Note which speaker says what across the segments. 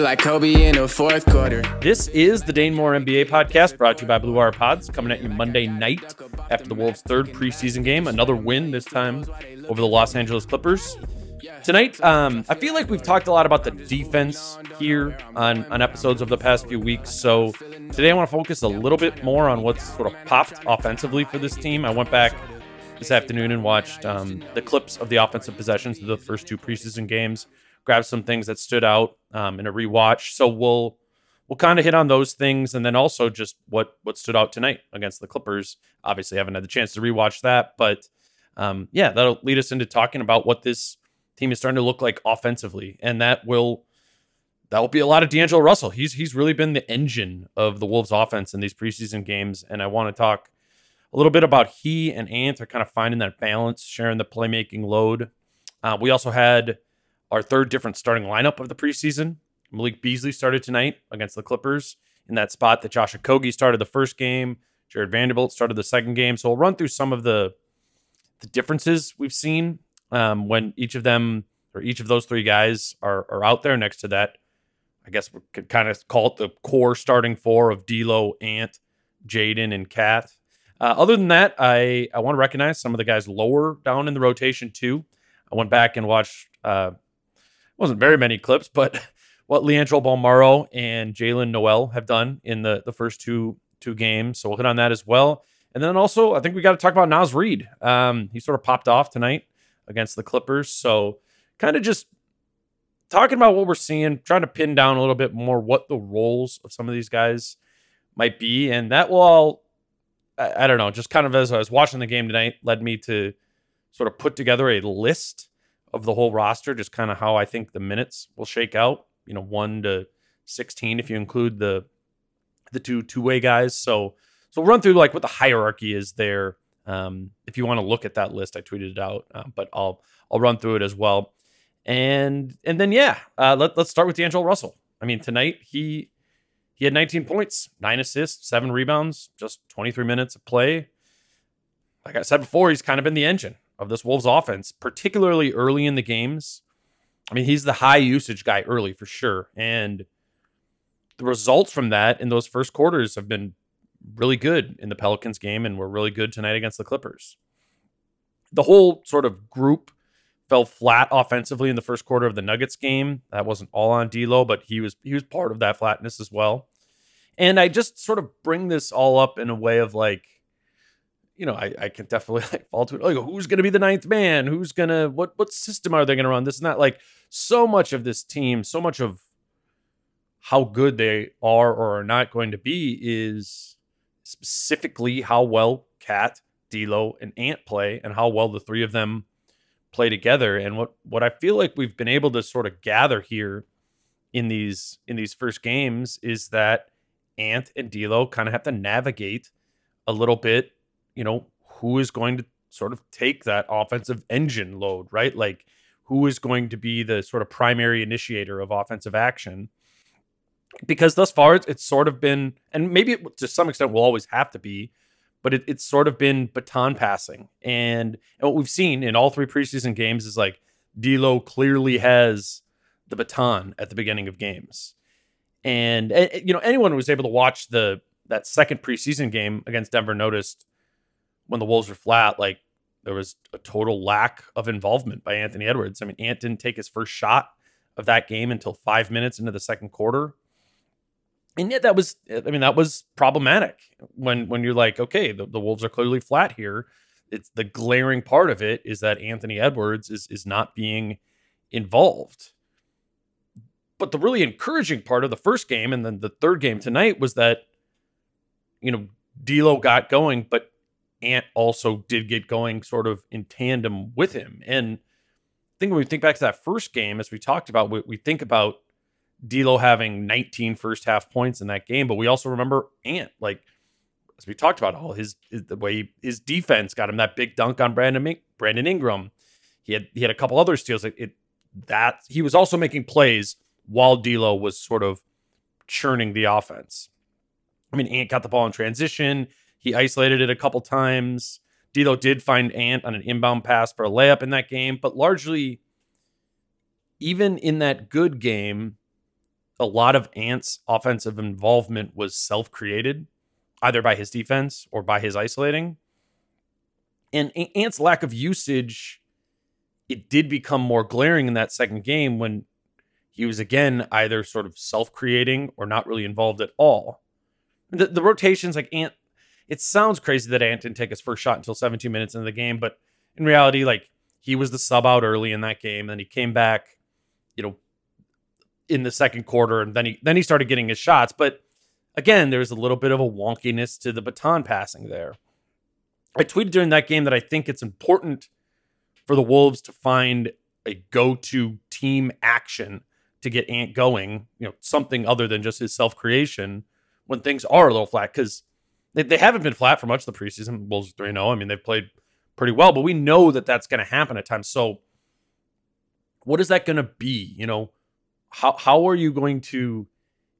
Speaker 1: Like Kobe in the fourth quarter.
Speaker 2: This is the Dane Moore NBA podcast brought to you by Blue Wire Pods, coming at you Monday night after the Wolves' third preseason game. Another win, this time over the Los Angeles Clippers. Tonight, um, I feel like we've talked a lot about the defense here on, on episodes of the past few weeks. So today I want to focus a little bit more on what's sort of popped offensively for this team. I went back this afternoon and watched um, the clips of the offensive possessions of the first two preseason games. Grabbed some things that stood out um, in a rewatch. So we'll we'll kind of hit on those things, and then also just what what stood out tonight against the Clippers. Obviously, haven't had the chance to rewatch that, but um, yeah, that'll lead us into talking about what this team is starting to look like offensively, and that will that will be a lot of D'Angelo Russell. He's he's really been the engine of the Wolves' offense in these preseason games, and I want to talk a little bit about he and Ant are kind of finding that balance, sharing the playmaking load. Uh, we also had our third different starting lineup of the preseason. Malik Beasley started tonight against the Clippers in that spot that Josh Okogie started the first game. Jarred Vanderbilt started the second game. So we'll run through some of the the differences we've seen um, when each of them or each of those three guys are are out there next to that. I guess we could kind of call it the core starting four of D'Lo, Ant, Jaden, and Kat. Uh, other than that, I I want to recognize some of the guys lower down in the rotation too. I went back and watched. Uh, wasn't very many clips, but what Leandro Bolmaro and Jaylen Nowell have done in the the first two two games. So we'll hit on that as well. And then also, I think we got to talk about Naz Reid. Um, he sort of popped off tonight against the Clippers. So kind of just talking about what we're seeing, trying to pin down a little bit more what the roles of some of these guys might be. And that will all, I, I don't know, just kind of as I was watching the game tonight, led me to sort of put together a list of the whole roster, just kind of how I think the minutes will shake out. You know, one to sixteen if you include the the two two way guys. So so we'll run through like what the hierarchy is there. Um, if you want to look at that list, I tweeted it out, uh, but I'll I'll run through it as well. And and then yeah, uh, let let's start with D'Angelo Russell. I mean, tonight he he had 19 points, nine assists, seven rebounds, just 23 minutes of play. Like I said before, he's kind of been the engine of this Wolves offense, particularly early in the games. I mean, he's the high usage guy early for sure. And the results from that in those first quarters have been really good in the Pelicans game and were really good tonight against the Clippers. The whole sort of group fell flat offensively in the first quarter of the Nuggets game. That wasn't all on D'Lo, but he was he was part of that flatness as well. And I just sort of bring this all up in a way of like, you know, I, I can definitely like fall to it. Like, who's going to be the ninth man? Who's going to, what, what system are they going to run? This and that. Like, so much of this team, so much of how good they are or are not going to be is specifically how well Cat, D'Lo, and Ant play and how well the three of them play together. And what, what I feel like we've been able to sort of gather here in these in these first games is that Ant and D'Lo kind of have to navigate a little bit you know, who is going to sort of take that offensive engine load, right? Like who is going to be the sort of primary initiator of offensive action? Because thus far, it's, it's sort of been, and maybe it, to some extent will always have to be, but it, it's sort of been baton passing. And, and what we've seen in all three preseason games is like D'Lo clearly has the baton at the beginning of games. And, and you know, anyone who was able to watch the that second preseason game against Denver noticed when the Wolves were flat, like there was a total lack of involvement by Anthony Edwards. I mean, Ant didn't take his first shot of that game until five minutes into the second quarter. And yet that was i mean that was problematic when when you're like okay the, the wolves are clearly flat here. It's the glaring part of it is that anthony edwards is is not being involved. But the really encouraging part of the first game and then the third game tonight was that you know D'Lo got going but ant also did get going sort of in tandem with him and i think when we think back to that first game as we talked about we, we think about D'Lo having 19 first half points in that game, but we also remember Ant, like as we talked about, all his, his the way his defense got him that big dunk on Brandon Brandon Ingram. He had he had a couple other steals. It, it that he was also making plays while D'Lo was sort of churning the offense. I mean, Ant got the ball in transition. He isolated it a couple times. D'Lo did find Ant on an inbound pass for a layup in that game, but largely, even in that good game, a lot of Ant's offensive involvement was self created, either by his defense or by his isolating. And Ant's lack of usage, it did become more glaring in that second game when he was again either sort of self creating or not really involved at all. The, the rotations, like Ant, it sounds crazy that Ant didn't take his first shot until 17 minutes into the game, but in reality, like he was the sub out early in that game. and Then he came back, you know, in the second quarter, and then he then he started getting his shots. But again, there was a little bit of a wonkiness to the baton passing there. I tweeted during that game that I think it's important for the Wolves to find a go-to team action to get Ant going, you know, something other than just his self-creation when things are a little flat because they, they haven't been flat for much of the preseason. Wolves 3 0. I mean, they've played pretty well, but we know that that's going to happen at times. So, what is that going to be? You know, how how are you going to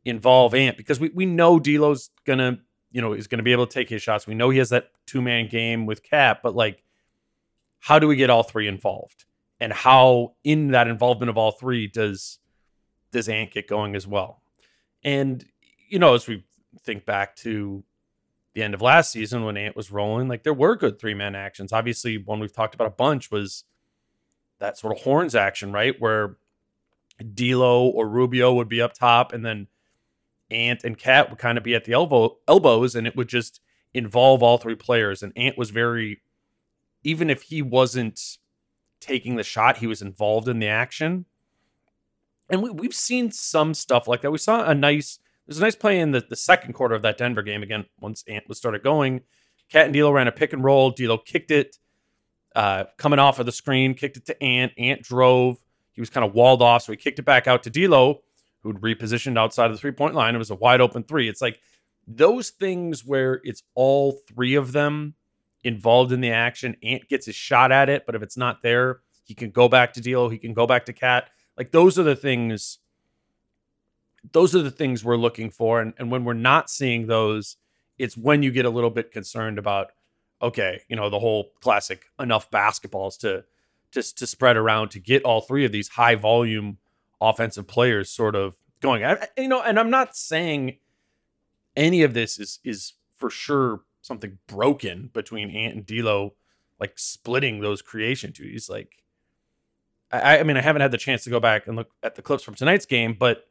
Speaker 2: involve Ant? Because we, we know D'Lo's gonna, you know, is gonna be able to take his shots. We know he has that two man game with Cat, but like, how do we get all three involved? And how in that involvement of all three does does Ant get going as well? And you know, as we think back to the end of last season when Ant was rolling, like there were good three man actions. Obviously, one we've talked about a bunch was that sort of horns action, right? Where D'Lo or Rubio would be up top, and then Ant and Cat would kind of be at the elbow elbows, and it would just involve all three players. And Ant was very, even if he wasn't taking the shot, he was involved in the action. And we, we've seen some stuff like that. We saw a nice, there's a nice play in the, the second quarter of that Denver game. Again, once Ant was started going, Cat and D'Lo ran a pick and roll. D'Lo kicked it, uh, coming off of the screen, kicked it to Ant. Ant drove he was kind of walled off, so he kicked it back out to D'Lo, who'd repositioned outside of the three point line. It was a wide open three. It's like those things where it's all three of them involved in the action. Ant gets his shot at it, but if it's not there, he can go back to D'Lo. He can go back to Cat. Like those are the things. Those are the things we're looking for, and, and when we're not seeing those, it's when you get a little bit concerned about, okay, you know, the whole classic enough basketballs to just to spread around to get all three of these high volume offensive players sort of going. I, you know, and I'm not saying any of this is is for sure something broken between Ant and D'Lo, like splitting those creation duties. Like, I, I mean, I haven't had the chance to go back and look at the clips from tonight's game, but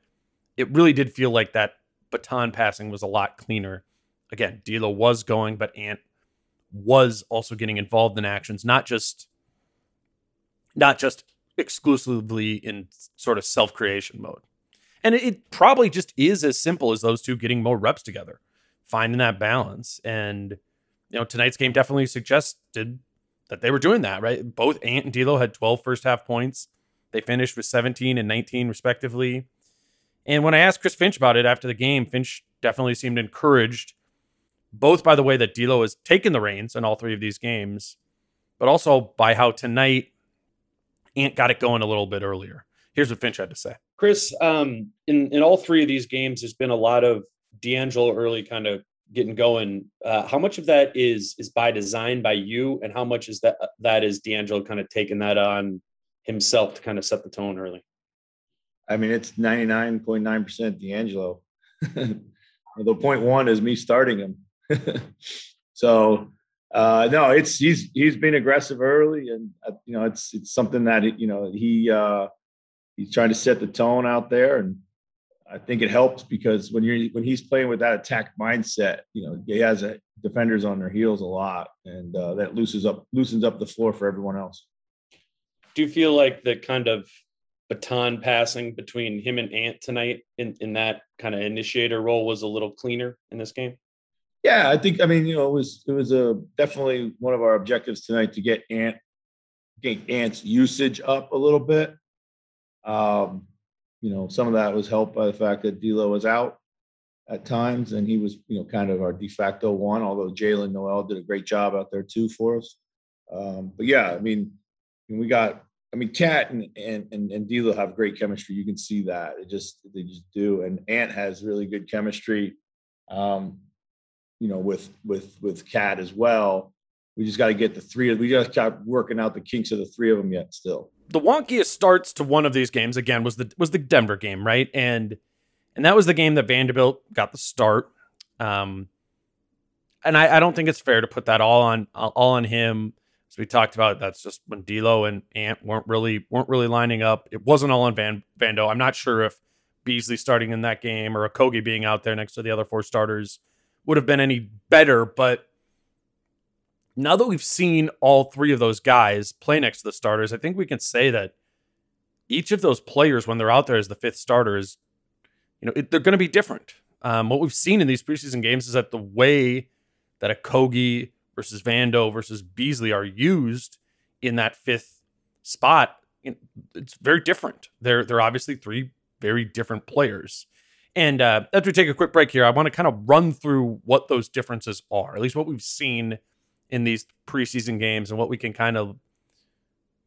Speaker 2: it really did feel like that baton passing was a lot cleaner. Again, D'Lo was going, but Ant was also getting involved in actions, not just not just exclusively in sort of self creation mode. And it, it, probably just is as simple as those two getting more reps together, finding that balance. And, you know, tonight's game definitely suggested that they were doing that, right? Both Ant and D'Lo had 12 first half points. They finished with 17 and 19, respectively. And when I asked Chris Finch about it after the game, Finch definitely seemed encouraged, both by the way that D'Lo has taken the reins in all three of these games, but also by how tonight Ant got it going a little bit earlier. Here's what Finch had to say. Chris, um, in in all three of these games, there's been a lot of D'Angelo early kind of getting going. Uh, how much of that is is by design by you, and how much is that that is D'Angelo kind of taking that on himself to kind of set the tone early?
Speaker 3: I mean, it's ninety nine point nine percent D'Angelo. the point one is me starting him. so uh, no, it's he's he's been aggressive early, and uh, you know it's it's something that you know he uh, he's trying to set the tone out there, and I think it helps because when you're when he's playing with that attack mindset, you know he has a, defenders on their heels a lot, and uh, that loosens up loosens up the floor for everyone else.
Speaker 2: Do you feel like the kind of baton passing between him and Ant tonight in in that kind of initiator role was a little cleaner in this game?
Speaker 3: Yeah, I think I mean you know it was it was a definitely one of our objectives tonight to get Ant get Ant's usage up a little bit. Um, you know, some of that was helped by the fact that D'Lo was out at times, and he was you know kind of our de facto one. Although Jaylen Nowell did a great job out there too for us. Um, but yeah, I mean, we got. I mean, Cat and and and, and D'Lo have great chemistry. You can see that. It just they just do. And Ant has really good chemistry. Um, you know, with with with Cat as well. We just got to get the three. We just got working out the kinks of the three of them yet. Still,
Speaker 2: the wonkiest starts to one of these games again was the was the Denver game, right? And and that was the game that Vanderbilt got the start. Um, and I, I don't think it's fair to put that all on all on him. As we talked about, that's just when D'Lo and Ant weren't really weren't really lining up. It wasn't all on Van Vando. I'm not sure if Beasley starting in that game or Okogie being out there next to the other four starters would have been any better. But now that we've seen all three of those guys play next to the starters, I think we can say that each of those players, when they're out there as the fifth starter, is, you know, it, they're going to be different. Um, what we've seen in these preseason games is that the way that Okogie versus Vando versus Beasley are used in that fifth spot, it's very different. They're they're obviously three very different players. And uh, as we take a quick break here, I want to kind of run through what those differences are, at least what we've seen in these preseason games, and what we can kind of,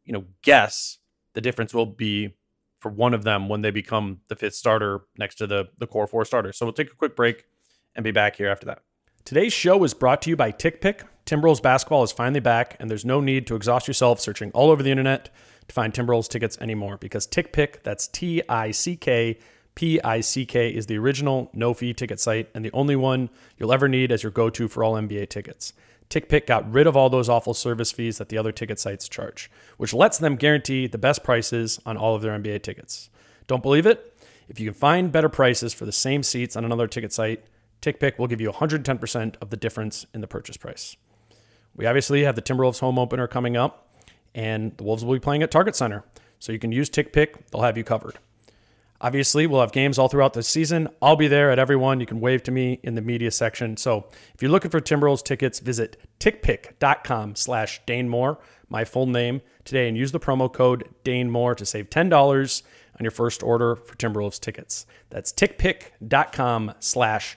Speaker 2: you know, guess the difference will be for one of them when they become the fifth starter next to the the core four starters. So we'll take a quick break and be back here after that. Today's show is brought to you by TickPick. Timberwolves basketball is finally back, and there's no need to exhaust yourself searching all over the internet to find Timberwolves tickets anymore because TickPick, that's T I C K PICK is the original no fee ticket site and the only one you'll ever need as your go to for all NBA tickets. TickPick got rid of all those awful service fees that the other ticket sites charge, which lets them guarantee the best prices on all of their NBA tickets. Don't believe it? If you can find better prices for the same seats on another ticket site, TickPick will give you 110% of the difference in the purchase price. We obviously have the Timberwolves home opener coming up, and the Wolves will be playing at Target Center. So you can use TickPick, they'll have you covered. Obviously, we'll have games all throughout the season. I'll be there at everyone. You can wave to me in the media section. So if you're looking for Timberwolves tickets, visit tickpick.com slash Dane Moore, my full name, today and use the promo code Dane Moore to save $10 on your first order for Timberwolves tickets. That's tickpick.com slash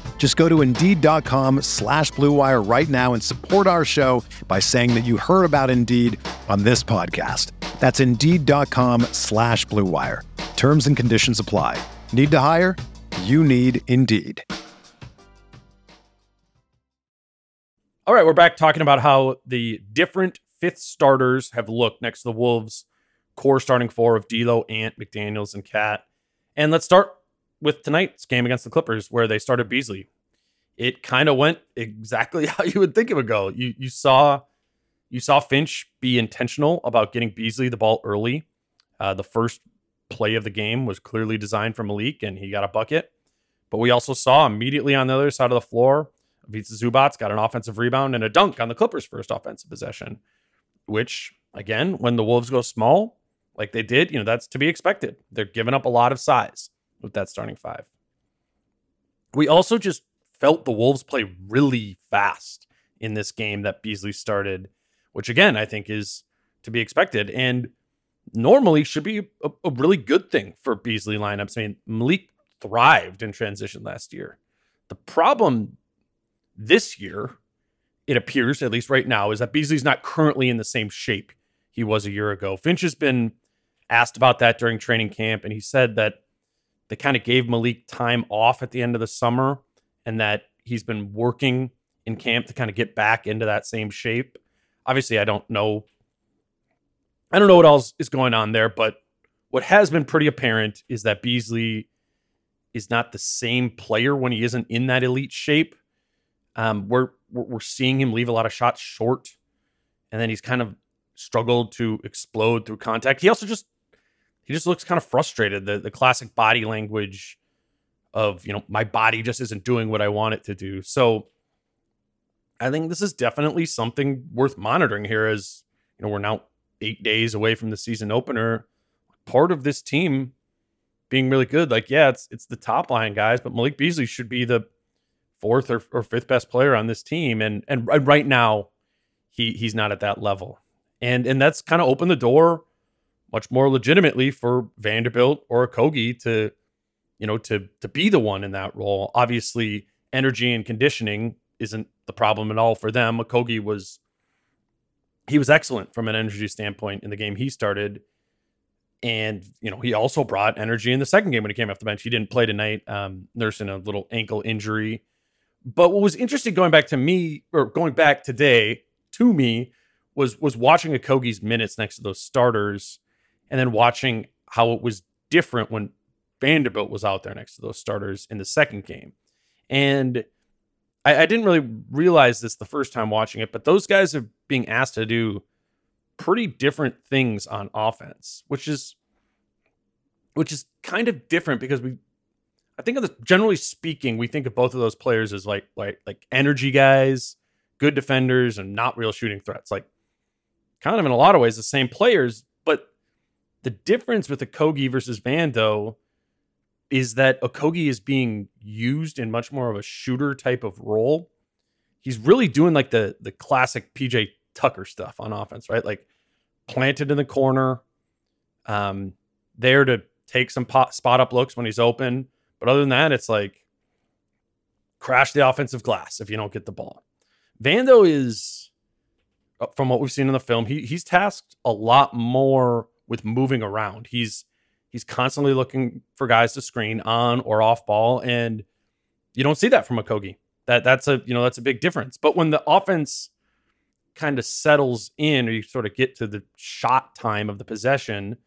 Speaker 4: Just go to Indeed.com slash BlueWire right now and support our show by saying that you heard about Indeed on this podcast. That's Indeed.com slash BlueWire. Terms and conditions apply. Need to hire? You need Indeed.
Speaker 2: All right, we're back talking about how the different fifth starters have looked next to the Wolves' core starting four of D'Lo, Ant, McDaniels, and Cat. And let's start with tonight's game against the Clippers, where they started Beasley. It kind of went exactly how you would think it would go. You you saw, You saw Finch be intentional about getting Beasley the ball early. Uh, the first play of the game was clearly designed for Malik, and he got a bucket. But we also saw immediately on the other side of the floor, Ivica Zubac got an offensive rebound and a dunk on the Clippers' first offensive possession, which, again, when the Wolves go small, like they did, you know, that's to be expected. They're giving up a lot of size with that starting five. We also just felt the Wolves play really fast in this game that Beasley started, which again, I think is to be expected and normally should be a, a really good thing for Beasley lineups. I mean, Malik thrived in transition last year. The problem this year, it appears, at least right now, is that Beasley's not currently in the same shape he was a year ago. Finch has been asked about that during training camp, and he said that they kind of gave Malik time off at the end of the summer and that he's been working in camp to kind of get back into that same shape. Obviously, I don't know. I don't know what else is going on there, but what has been pretty apparent is that Beasley is not the same player when he isn't in that elite shape. Um, we're we're seeing him leave a lot of shots short, and then he's kind of struggled to explode through contact. He also just he just looks kind of frustrated. The the classic body language of you know my body just isn't doing what I want it to do. So I think this is definitely something worth monitoring here. As you know, we're now eight days away from the season opener. Part of this team being really good, like yeah, it's it's the top line guys, but Malik Beasley should be the fourth or, or fifth best player on this team, and and right now he he's not at that level, and and that's kind of opened the door much more legitimately for Vanderbilt or Kogi to you know to to be the one in that role. Obviously, energy and conditioning isn't the problem at all for them. Okogie was he was excellent from an energy standpoint in the game he started. And, you know, he also brought energy in the second game when he came off the bench. He didn't play tonight, um, nursing a little ankle injury. But what was interesting going back to me or going back today to me was was watching Okogie's minutes next to those starters and then watching how it was different when Vanderbilt was out there next to those starters in the second game. And I, I didn't really realize this the first time watching it, but those guys are being asked to do pretty different things on offense, which is which is kind of different because we I think of the generally speaking, we think of both of those players as like like like energy guys, good defenders, and not real shooting threats. Like kind of in a lot of ways the same players, the difference with Okogie versus Vando is that Okogie is being used in much more of a shooter type of role. He's really doing like the the classic PJ Tucker stuff on offense, right? Like planted in the corner, um, there to take some pot, spot up looks when he's open, but other than that, it's like crash the offensive glass if you don't get the ball. Vando is, uh, from what we've seen in the film, he he's tasked a lot more with moving around. He's he's constantly looking for guys to screen on or off ball, and you don't see that from Okogie. That that's a you know that's a big difference. But when the offense kind of settles in, or you sort of get to the shot time of the possession,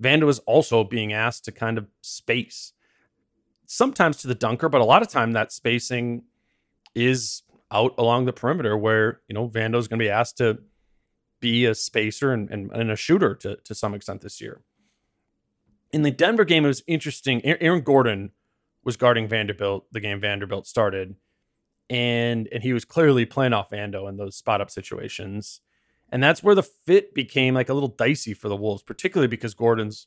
Speaker 2: Vando is also being asked to kind of space sometimes to the dunker, but a lot of time that spacing is out along the perimeter where, you know, Vando's going to be asked to be a spacer and, and, and, a shooter to, to some extent this year. In the Denver game, it was interesting. Aaron Gordon was guarding Vanderbilt the game Vanderbilt started. And and he was clearly playing off Vando in those spot up situations. And that's where the fit became like a little dicey for the Wolves, particularly because Gordon's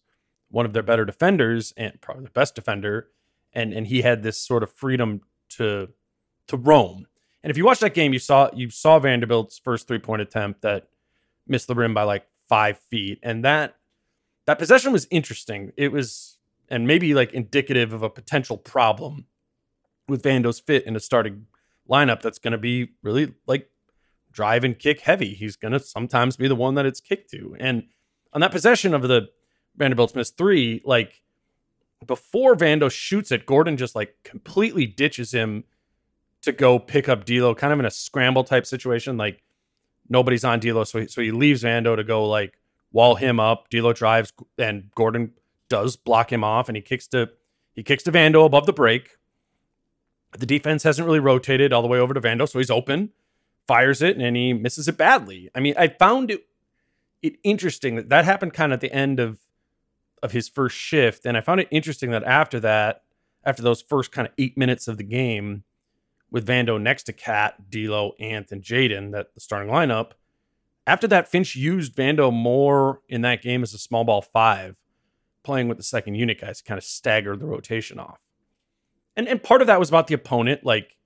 Speaker 2: one of their better defenders and probably the best defender and and he had this sort of freedom to to roam. And if you watch that game, you saw you saw Vanderbilt's first three point attempt that missed the rim by like five feet, and that that possession was interesting. It was and maybe like indicative of a potential problem with Vando's fit in a starting lineup that's going to be really like drive and kick heavy. He's going to sometimes be the one that it's kicked to. And on that possession of the Vanderbilt missed three, like before Vando shoots it, Gordon just like completely ditches him to go pick up D'Lo, kind of in a scramble type situation. Like nobody's on D'Lo, so he, so he leaves Vando to go like wall him up. D'Lo drives, and Gordon does block him off, and he kicks to he kicks to Vando above the break. The defense hasn't really rotated all the way over to Vando, so he's open fires it and he misses it badly. I mean, I found it it interesting that that happened kind of at the end of of his first shift, and I found it interesting that after that, after those first kind of eight minutes of the game, with Vando next to Cat, D'Lo, Anth, and Jaden, that the starting lineup. After that, Finch used Vando more in that game as a small ball five, playing with the second unit guys to kind of stagger the rotation off. And and part of that was about the opponent, like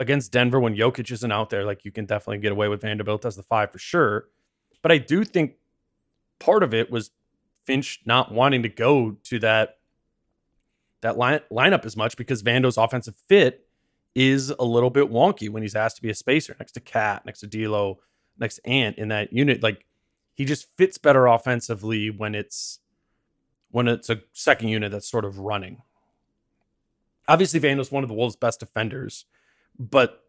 Speaker 2: against Denver when Jokic isn't out there, like you can definitely get away with Vanderbilt as the five for sure. But I do think part of it was Finch not wanting to go to that that line, lineup as much because Vando's offensive fit is a little bit wonky when he's asked to be a spacer next to Cat, next to D'Lo, next to Ant in that unit. Like he just fits better offensively when it's when it's a second unit that's sort of running. Obviously, Vando's one of the Wolves' best defenders, but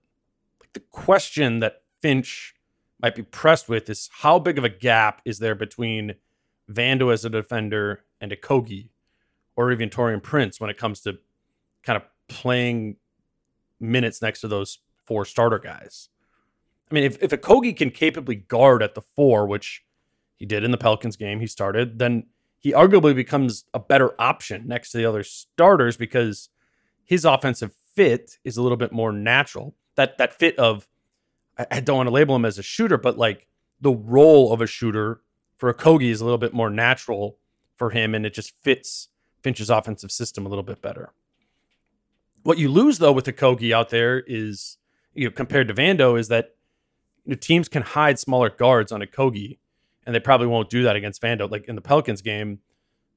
Speaker 2: the question that Finch might be pressed with is how big of a gap is there between Vando as a defender and Okogie or even Taurean Prince when it comes to kind of playing minutes next to those four starter guys. I mean, if, if Okogie can capably guard at the four, which he did in the Pelicans game, he started, then he arguably becomes a better option next to the other starters because his offensive fit is a little bit more natural. That that fit of I, don't want to label him as a shooter, but like the role of a shooter for Okogie is a little bit more natural for him, and it just fits Finch's offensive system a little bit better. What you lose though with the Kogi out there is, you know, compared to Vando, is that you know, teams can hide smaller guards on Okogie, and they probably won't do that against Vando. Like in the Pelicans game,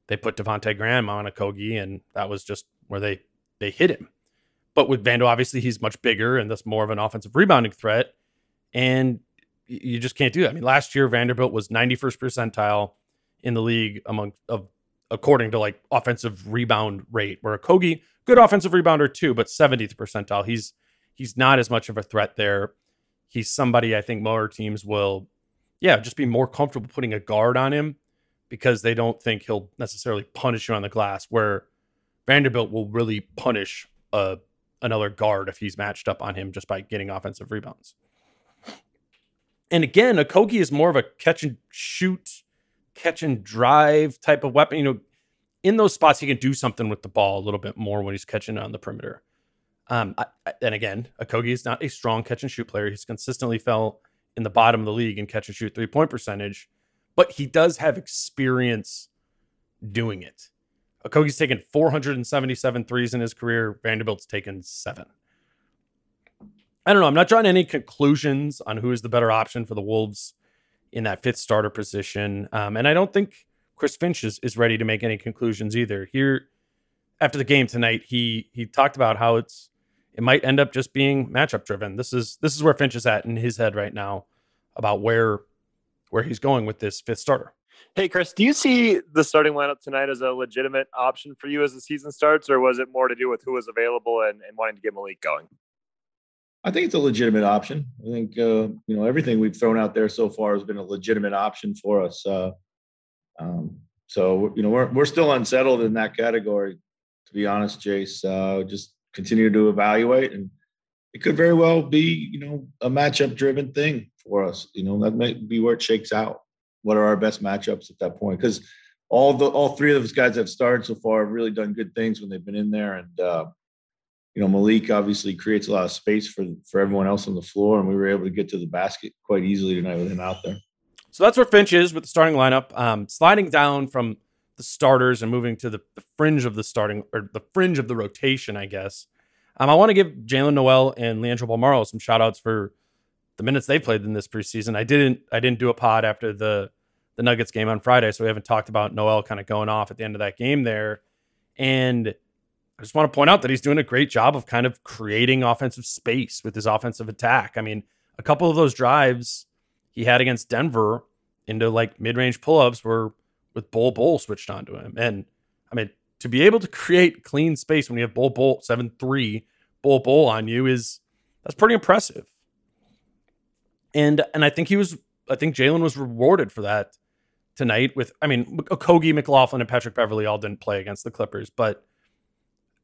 Speaker 2: they put Devonte Graham on Okogie, and that was just where they they hit him. But with Vando, obviously he's much bigger and that's more of an offensive rebounding threat, and you just can't do that. I mean, last year Vanderbilt was 91st percentile in the league among of according to like offensive rebound rate, where Kogi, good offensive rebounder too, but 70th percentile. He's he's not as much of a threat there. He's somebody I think more teams will, yeah, just be more comfortable putting a guard on him because they don't think he'll necessarily punish you on the glass. Where Vanderbilt will really punish a uh, another guard if he's matched up on him just by getting offensive rebounds. And again, Okogie is more of a catch and shoot catch and drive type of weapon. You know, in those spots, he can do something with the ball a little bit more when he's catching on the perimeter. Um, and again, Okogie is not a strong catch and shoot player. He's consistently fell in the bottom of the league in catch and shoot three point percentage, but he does have experience doing it. Okogie's taken 477 threes in his career. Vanderbilt's taken seven. I don't know. I'm not drawing any conclusions on who is the better option for the Wolves in that fifth starter position. Um, and I don't think Chris Finch is, is ready to make any conclusions either. Here, after the game tonight, he he talked about how it's it might end up just being matchup driven. This is this is where Finch is at in his head right now about where where he's going with this fifth starter.
Speaker 5: Hey Chris, do you see the starting lineup tonight as a legitimate option for you as the season starts, or was it more to do with who was available and, and wanting to get Malik going?
Speaker 3: I think it's a legitimate option. I think uh, you know everything we've thrown out there so far has been a legitimate option for us. Uh, um, so you know we're we're still unsettled in that category, to be honest, Jace. Uh, just continue to evaluate, and it could very well be you know a matchup driven thing for us. You know that may be where it shakes out. What are our best matchups at that point? Because all the all three of those guys that have started so far have really done good things when they've been in there, and uh, you know, Malik obviously creates a lot of space for for everyone else on the floor, and we were able to get to the basket quite easily tonight with him out there.
Speaker 2: So that's where Finch is with the starting lineup, um, sliding down from the starters and moving to the, the, fringe of the starting or the fringe of the rotation, I guess. Um, I want to give Jaylen Nowell and Leandro Bolmaro some shout outs for the minutes they played in this preseason. I didn't I didn't do a pod after the the Nuggets game on Friday, so we haven't talked about Nowell kind of going off at the end of that game there. And I just want to point out that he's doing a great job of kind of creating offensive space with his offensive attack. I mean, a couple of those drives he had against Denver into like mid-range pull-ups were with Bol Bol switched onto him. And I mean, to be able to create clean space when you have Bol Bol 7-3 Bol Bol on you is that's pretty impressive. And and I think he was I think Jaylen was rewarded for that tonight with I mean Okogie, McLaughlin, and Patrick Beverley all didn't play against the Clippers, but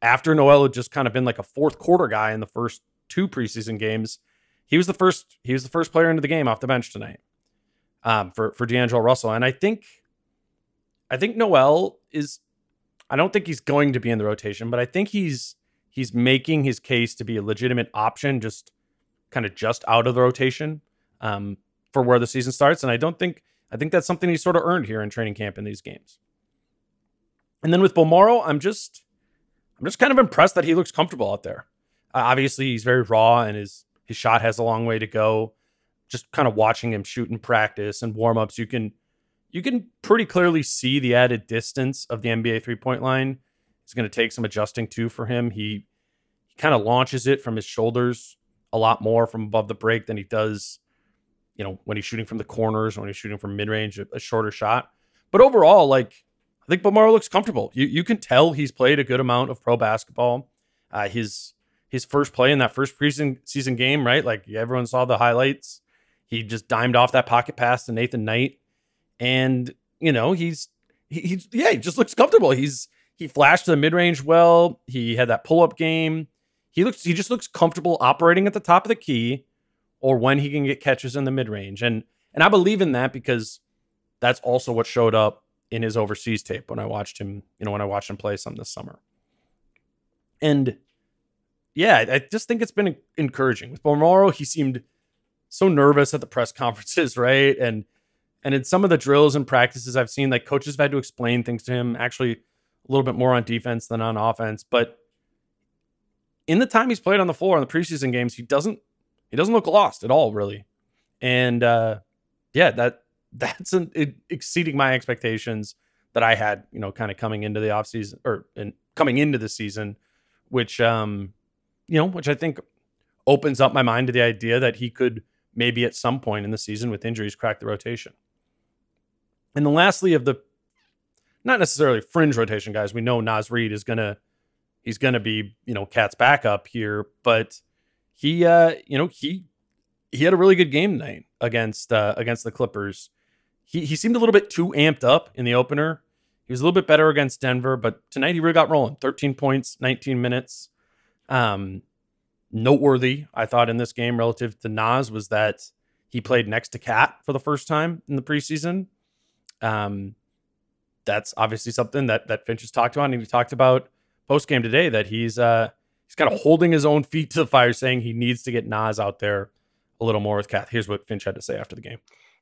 Speaker 2: after Nowell had just kind of been like a fourth quarter guy in the first two preseason games, he was the first he was the first player into the game off the bench tonight um, for for D'Angelo Russell, and I think I think Nowell is. I don't think he's going to be in the rotation, but I think he's he's making his case to be a legitimate option, just kind of just out of the rotation um, for where the season starts. And I don't think I think that's something he sort of earned here in training camp in these games. And then with Bolmaro, I'm just I'm just kind of impressed that he looks comfortable out there. Uh, obviously, he's very raw and his his shot has a long way to go. Just kind of watching him shoot in practice and warm ups, you can you can pretty clearly see the added distance of the NBA three point line. It's going to take some adjusting too for him. He he kind of launches it from his shoulders a lot more from above the break than he does, you know, when he's shooting from the corners or when he's shooting from mid range, a, a shorter shot. But overall, like I think Bolmaro looks comfortable. You you can tell he's played a good amount of pro basketball. Uh, his his first play in that first preseason season game, right? Like everyone saw the highlights. He just dimed off that pocket pass to Nathan Knight, and you know he's he, he's yeah he just looks comfortable. He's he flashed the mid range well. He had that pull up game. He looks he just looks comfortable operating at the top of the key, or when he can get catches in the mid range, and and I believe in that because that's also what showed up in his overseas tape when I watched him. You know when I watched him play some this summer, and yeah, I just think it's been encouraging. With Bolmaro, he seemed so nervous at the press conferences, right? And and in some of the drills and practices I've seen, like coaches have had to explain things to him actually a little bit more on defense than on offense. But in the time he's played on the floor in the preseason games, he doesn't he doesn't look lost at all, really. And uh yeah, that that's an, it, exceeding my expectations that I had, you know, kind of coming into the offseason or and coming into the season, which um you know, which I think opens up my mind to the idea that he could maybe at some point in the season with injuries crack the rotation. And then lastly of the not necessarily fringe rotation guys, we know Naz Reid is gonna he's gonna be, you know, Cat's backup here, but he uh, you know, he he had a really good game tonight against uh against the Clippers. He he seemed a little bit too amped up in the opener. He was a little bit better against Denver, but tonight he really got rolling. 13 points, 19 minutes. Um, noteworthy, I thought, in this game relative to Naz was that he played next to Cat for the first time in the preseason. Um, that's obviously something that that Finch has talked about, and he talked about post game today that he's uh he's kind of holding his own feet to the fire, saying he needs to get Naz out there a little more with Cat. Here's what Finch had to say after the game.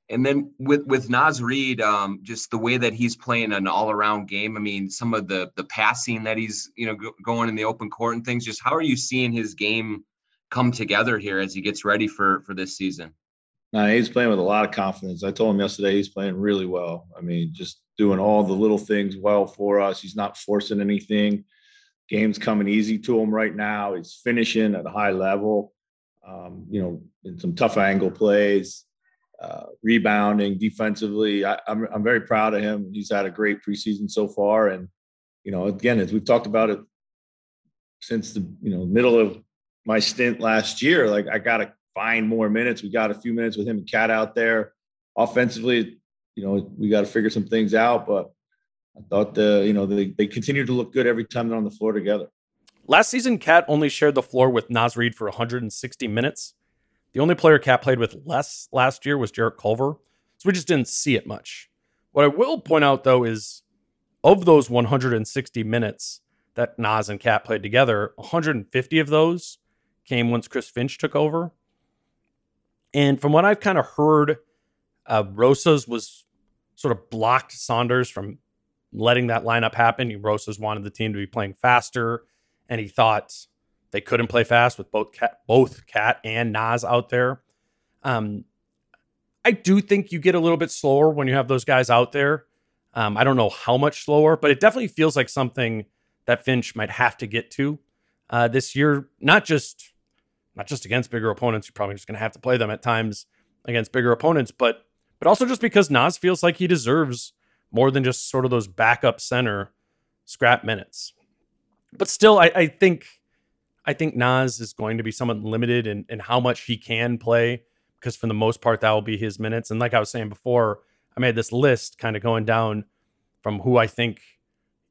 Speaker 6: And then with with Naz Reid, um, just the way that he's playing an all around game. I mean, some of the the passing that he's you know go, going in the open court and things. Just how are you seeing his game come together here as he gets ready for for this season?
Speaker 3: He's playing with a lot of confidence. I told him yesterday he's playing really well. I mean, just doing all the little things well for us. He's not forcing anything. Game's coming easy to him right now. He's finishing at a high level. Um, you know, in some tough angle plays uh, rebounding defensively. I, am I'm, I'm very proud of him. He's had a great preseason so far, and you know, again, as we've talked about it since the you know middle of my stint last year, like I got to find more minutes. We got a few minutes with him and Cat out there. Offensively, you know, we got to figure some things out, but I thought the you know they they continue to look good every time they're on the floor together.
Speaker 2: Last season, Cat only shared the floor with Naz Reid for 160 minutes. The only player Cat played with less last year was Jarrett Culver, so we just didn't see it much. What I will point out though is of those 160 minutes that Naz and Cat played together, 150 of those came once Chris Finch took over. And from what I've kind of heard, uh, Rosas was sort of blocked Saunders from letting that lineup happen. Rosas wanted the team to be playing faster, and he thought they couldn't play fast with both Cat, both Cat and Naz out there. Um, I do think you get a little bit slower when you have those guys out there. Um, I don't know how much slower, but it definitely feels like something that Finch might have to get to uh, this year. Not just not just against bigger opponents. You're probably just going to have to play them at times against bigger opponents, but but also just because Naz feels like he deserves more than just sort of those backup center scrap minutes. But still, I, I think I think Naz is going to be somewhat limited in, in how much he can play because for the most part that will be his minutes. And like I was saying before, I made this list kind of going down from who I think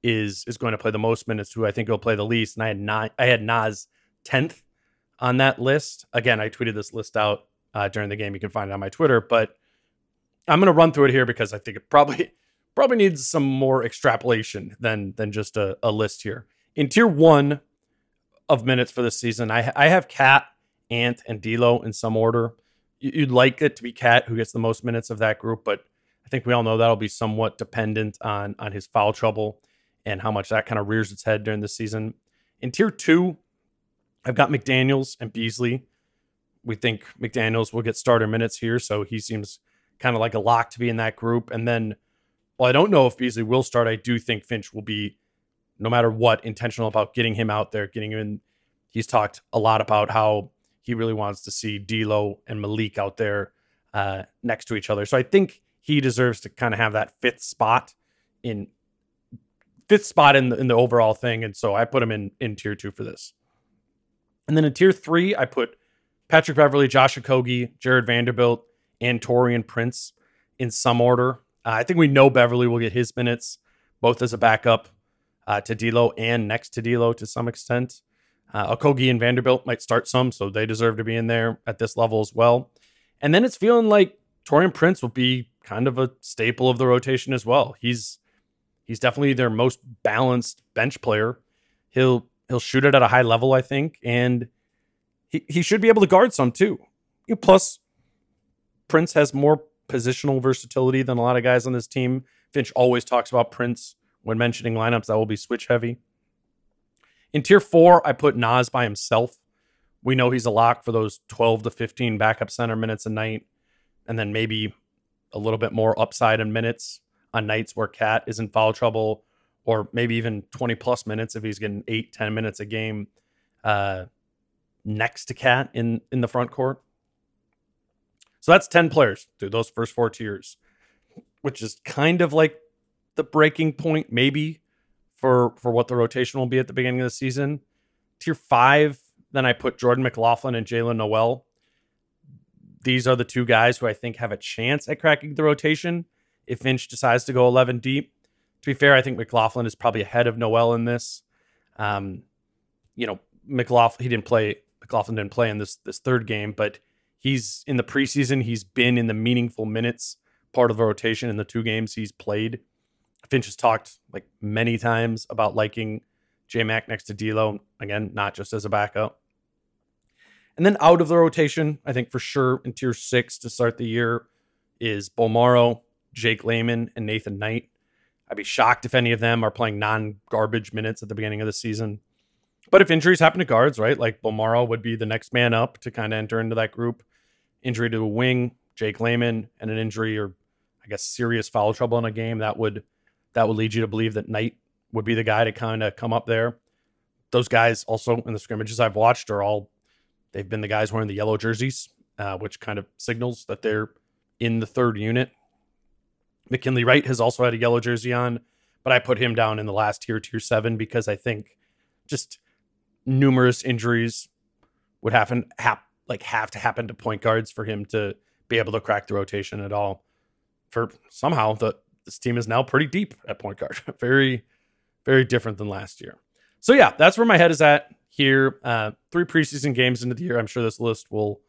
Speaker 2: is is going to play the most minutes, who I think will play the least. And I had not I had Naz tenth on that list. Again, I tweeted this list out uh, during the game. You can find it on my Twitter, but I'm going to run through it here because I think it probably probably needs some more extrapolation than than just a, a list here. In tier one of minutes for this season, I I have Cat, Ant, and D'Lo in some order. You'd like it to be Cat who gets the most minutes of that group, but I think we all know that'll be somewhat dependent on on his foul trouble and how much that kind of rears its head during the season. In tier two, I've got McDaniels and Beasley. We think McDaniels will get starter minutes here, so he seems kind of like a lock to be in that group. And then, well, I don't know if Beasley will start. I do think Finch will be, no matter what, intentional about getting him out there, getting him in. He's talked a lot about how he really wants to see D'Lo and Malik out there uh, next to each other. So I think he deserves to kind of have that fifth spot in fifth spot in the, in the overall thing. And so I put him in in tier two for this. And then in tier three, I put Patrick Beverley, Josh Okogie, Jarred Vanderbilt, and Taurean Prince in some order. Uh, I think we know Beverley will get his minutes, both as a backup uh, to D'Lo and next to D'Lo to some extent. Uh, Okogie and Vanderbilt might start some, so they deserve to be in there at this level as well. And then it's feeling like Taurean Prince will be kind of a staple of the rotation as well. He's he's definitely their most balanced bench player. He'll he'll shoot it at a high level, I think, and he, he should be able to guard some too. Plus, Prince has more positional versatility than a lot of guys on this team. Finch always talks about Prince when mentioning lineups that will be switch heavy. In tier four, I put Naz by himself. We know he's a lock for those 12 to 15 backup center minutes a night, and then maybe a little bit more upside in minutes on nights where Cat is in foul trouble, or maybe even 20 plus minutes if he's getting eight, 10 minutes a game uh, next to Cat in, in the front court. So that's 10 players through those first four tiers, which is kind of like the breaking point, maybe for for what the rotation will be at the beginning of the season. Tier five, then I put Jordan McLaughlin and Jaylen Nowell. These are the two guys who I think have a chance at cracking the rotation if Finch decides to go 11 deep. To be fair, I think McLaughlin is probably ahead of Nowell in this. Um, you know, McLaughlin he didn't play. McLaughlin didn't play in this this third game, but he's in the preseason. He's been in the meaningful minutes part of the rotation in the two games he's played. Finch has talked like many times about liking J Mac next to D'Lo. Again, not just as a backup. And then out of the rotation, I think for sure in tier six to start the year is Bolmaro, Jake Layman, and Nathan Knight. I'd be shocked if any of them are playing non garbage minutes at the beginning of the season. But if injuries happen to guards, right, like Bolmaro would be the next man up to kind of enter into that group. Injury to a wing, Jake Layman, and an injury or I guess serious foul trouble in a game that would that would lead you to believe that Knight would be the guy to kind of come up there. Those guys also in the scrimmages I've watched are all they've been the guys wearing the yellow jerseys, uh, which kind of signals that they're in the third unit. McKinley Wright has also had a yellow jersey on, but I put him down in the last tier, tier seven, because I think just numerous injuries would happen, hap, like have to happen to point guards for him to be able to crack the rotation at all. For somehow the this team is now pretty deep at point guard. very, very different than last year. So yeah, that's where my head is at here. Uh, three preseason games into the year. I'm sure this list will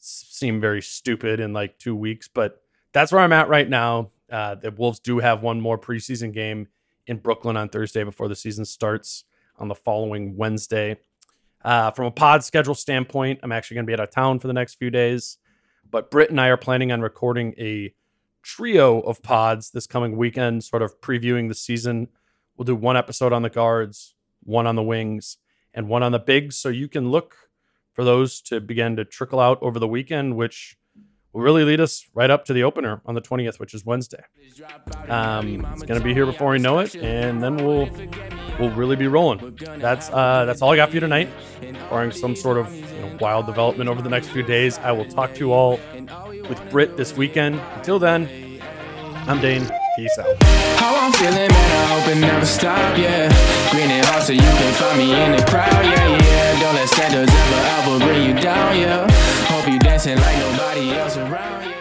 Speaker 2: seem very stupid in like two weeks, but that's where I'm at right now. Uh, the Wolves do have one more preseason game in Brooklyn on Thursday before the season starts on the following Wednesday. Uh, from a pod schedule standpoint, I'm actually going to be out of town for the next few days, but Britt and I are planning on recording a trio of pods this coming weekend, sort of previewing the season. We'll do one episode on the guards, one on the wings, and one on the bigs. So you can look for those to begin to trickle out over the weekend, which will really lead us right up to the opener on the 20th, which is Wednesday. Um, it's going to be here before we know it, and then we'll we'll really be rolling. That's uh, that's all I got for you tonight. Barring some sort of you know, wild development over the next few days, I will talk to you all with Britt this weekend. Until then, I'm Dane. Peace out. How I'm feeling, man, I hope it never stop, yeah. Green and hot so you can find me in the crowd, yeah, yeah. Don't let standards ever, ever bring you down, yeah. Hope you dancing like nobody else around, yeah.